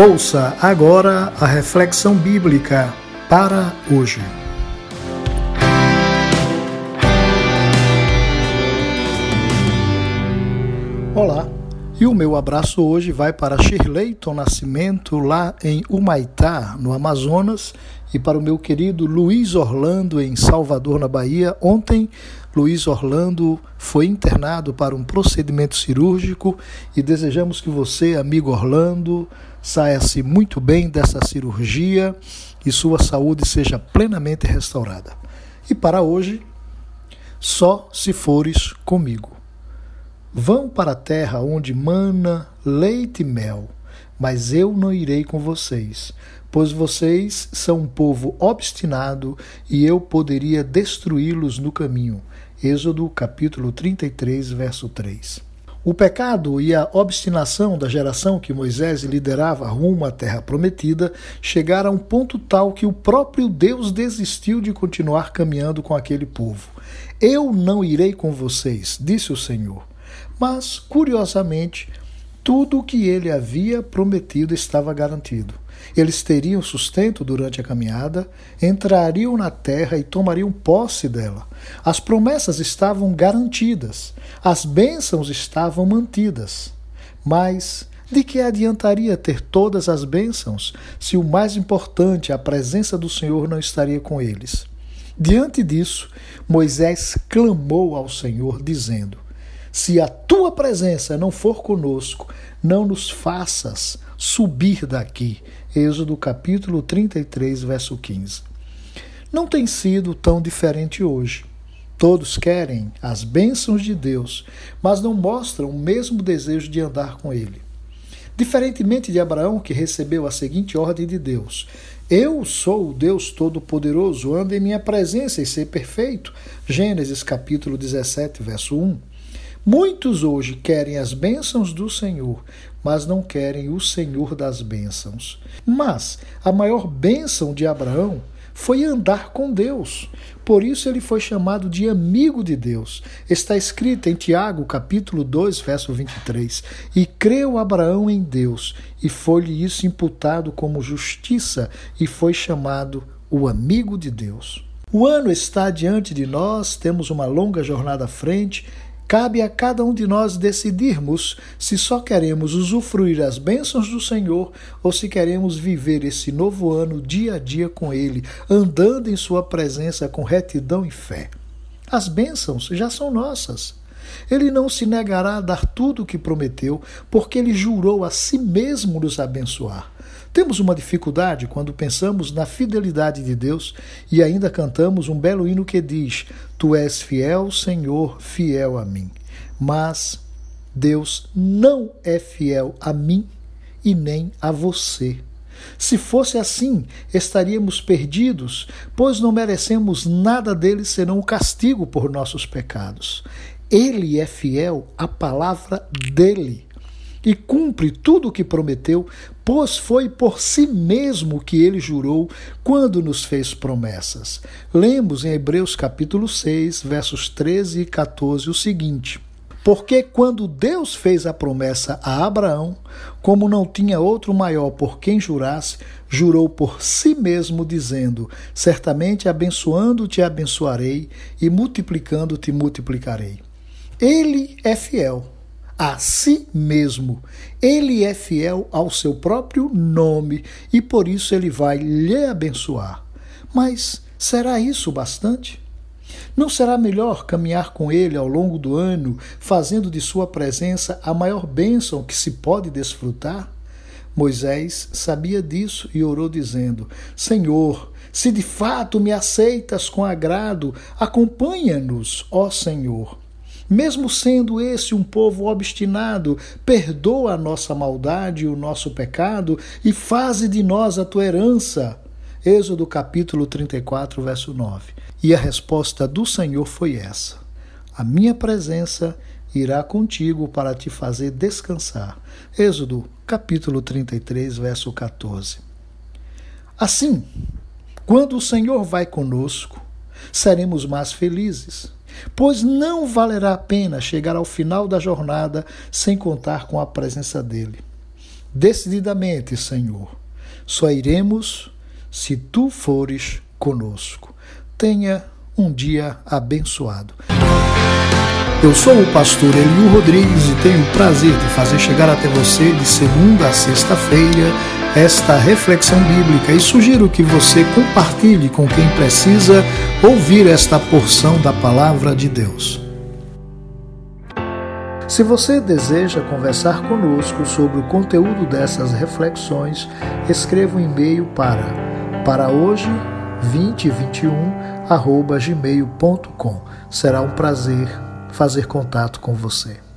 Ouça agora a reflexão bíblica para hoje. E o meu abraço hoje vai para Shirleyton Nascimento, lá em Humaitá, no Amazonas, e para o meu querido Luiz Orlando, em Salvador, na Bahia. Ontem, Luiz Orlando foi internado para um procedimento cirúrgico e desejamos que você, amigo Orlando, saia-se muito bem dessa cirurgia e sua saúde seja plenamente restaurada. E para hoje, só se fores comigo. Vão para a terra onde mana leite e mel, mas eu não irei com vocês, pois vocês são um povo obstinado e eu poderia destruí-los no caminho. Êxodo capítulo 33, verso 3. O pecado e a obstinação da geração que Moisés liderava rumo à terra prometida chegaram a um ponto tal que o próprio Deus desistiu de continuar caminhando com aquele povo. Eu não irei com vocês, disse o Senhor. Mas, curiosamente, tudo o que ele havia prometido estava garantido. Eles teriam sustento durante a caminhada, entrariam na terra e tomariam posse dela. As promessas estavam garantidas, as bênçãos estavam mantidas. Mas de que adiantaria ter todas as bênçãos se o mais importante, a presença do Senhor, não estaria com eles? Diante disso, Moisés clamou ao Senhor, dizendo: Se a tua presença não for conosco, não nos faças subir daqui. Êxodo capítulo 33, verso 15. Não tem sido tão diferente hoje. Todos querem as bênçãos de Deus, mas não mostram o mesmo desejo de andar com Ele. Diferentemente de Abraão, que recebeu a seguinte ordem de Deus: Eu sou o Deus Todo-Poderoso, anda em minha presença e ser perfeito. Gênesis capítulo 17, verso 1. Muitos hoje querem as bênçãos do Senhor, mas não querem o Senhor das bênçãos. Mas a maior bênção de Abraão foi andar com Deus. Por isso ele foi chamado de amigo de Deus. Está escrito em Tiago, capítulo 2, verso 23: E creu Abraão em Deus, e foi-lhe isso imputado como justiça, e foi chamado o amigo de Deus. O ano está diante de nós, temos uma longa jornada à frente Cabe a cada um de nós decidirmos se só queremos usufruir as bênçãos do Senhor ou se queremos viver esse novo ano dia a dia com Ele, andando em Sua presença com retidão e fé. As bênçãos já são nossas. Ele não se negará a dar tudo o que prometeu, porque ele jurou a si mesmo nos abençoar. Temos uma dificuldade quando pensamos na fidelidade de Deus e ainda cantamos um belo hino que diz: Tu és fiel, Senhor, fiel a mim. Mas Deus não é fiel a mim e nem a você. Se fosse assim, estaríamos perdidos, pois não merecemos nada dele senão o castigo por nossos pecados. Ele é fiel à palavra dele e cumpre tudo o que prometeu, pois foi por si mesmo que ele jurou quando nos fez promessas. Lemos em Hebreus capítulo 6, versos 13 e 14 o seguinte: porque quando Deus fez a promessa a Abraão, como não tinha outro maior por quem jurasse, jurou por si mesmo, dizendo: Certamente abençoando-te abençoarei, e multiplicando-te multiplicarei. Ele é fiel a si mesmo. Ele é fiel ao seu próprio nome e por isso ele vai lhe abençoar. Mas será isso bastante? Não será melhor caminhar com ele ao longo do ano, fazendo de sua presença a maior bênção que se pode desfrutar? Moisés sabia disso e orou, dizendo: Senhor, se de fato me aceitas com agrado, acompanha-nos, ó Senhor. Mesmo sendo esse um povo obstinado, perdoa a nossa maldade e o nosso pecado e faze de nós a tua herança. Êxodo capítulo 34, verso 9. E a resposta do Senhor foi essa: A minha presença irá contigo para te fazer descansar. Êxodo capítulo 33, verso 14. Assim, quando o Senhor vai conosco, seremos mais felizes pois não valerá a pena chegar ao final da jornada sem contar com a presença dele. decididamente, Senhor. Só iremos se tu fores conosco. Tenha um dia abençoado. Eu sou o pastor Elio Rodrigues e tenho o prazer de fazer chegar até você de segunda a sexta-feira esta reflexão bíblica e sugiro que você compartilhe com quem precisa ouvir esta porção da palavra de Deus. Se você deseja conversar conosco sobre o conteúdo dessas reflexões, escreva um e-mail para para hoje 2021 gmail.com. Será um prazer fazer contato com você.